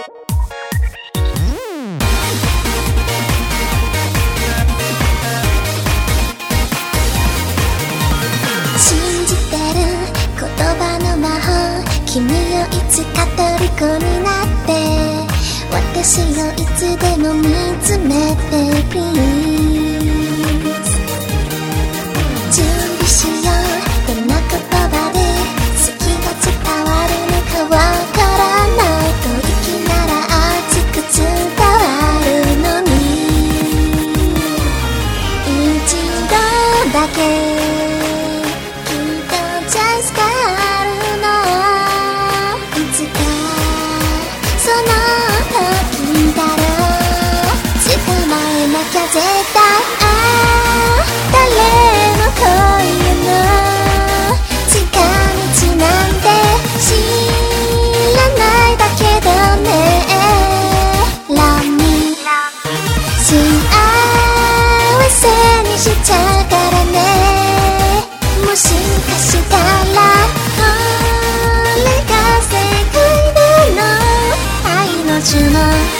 信じてる言葉の魔法君をいつか虜になって私をいつでも見つめてくだけ是吗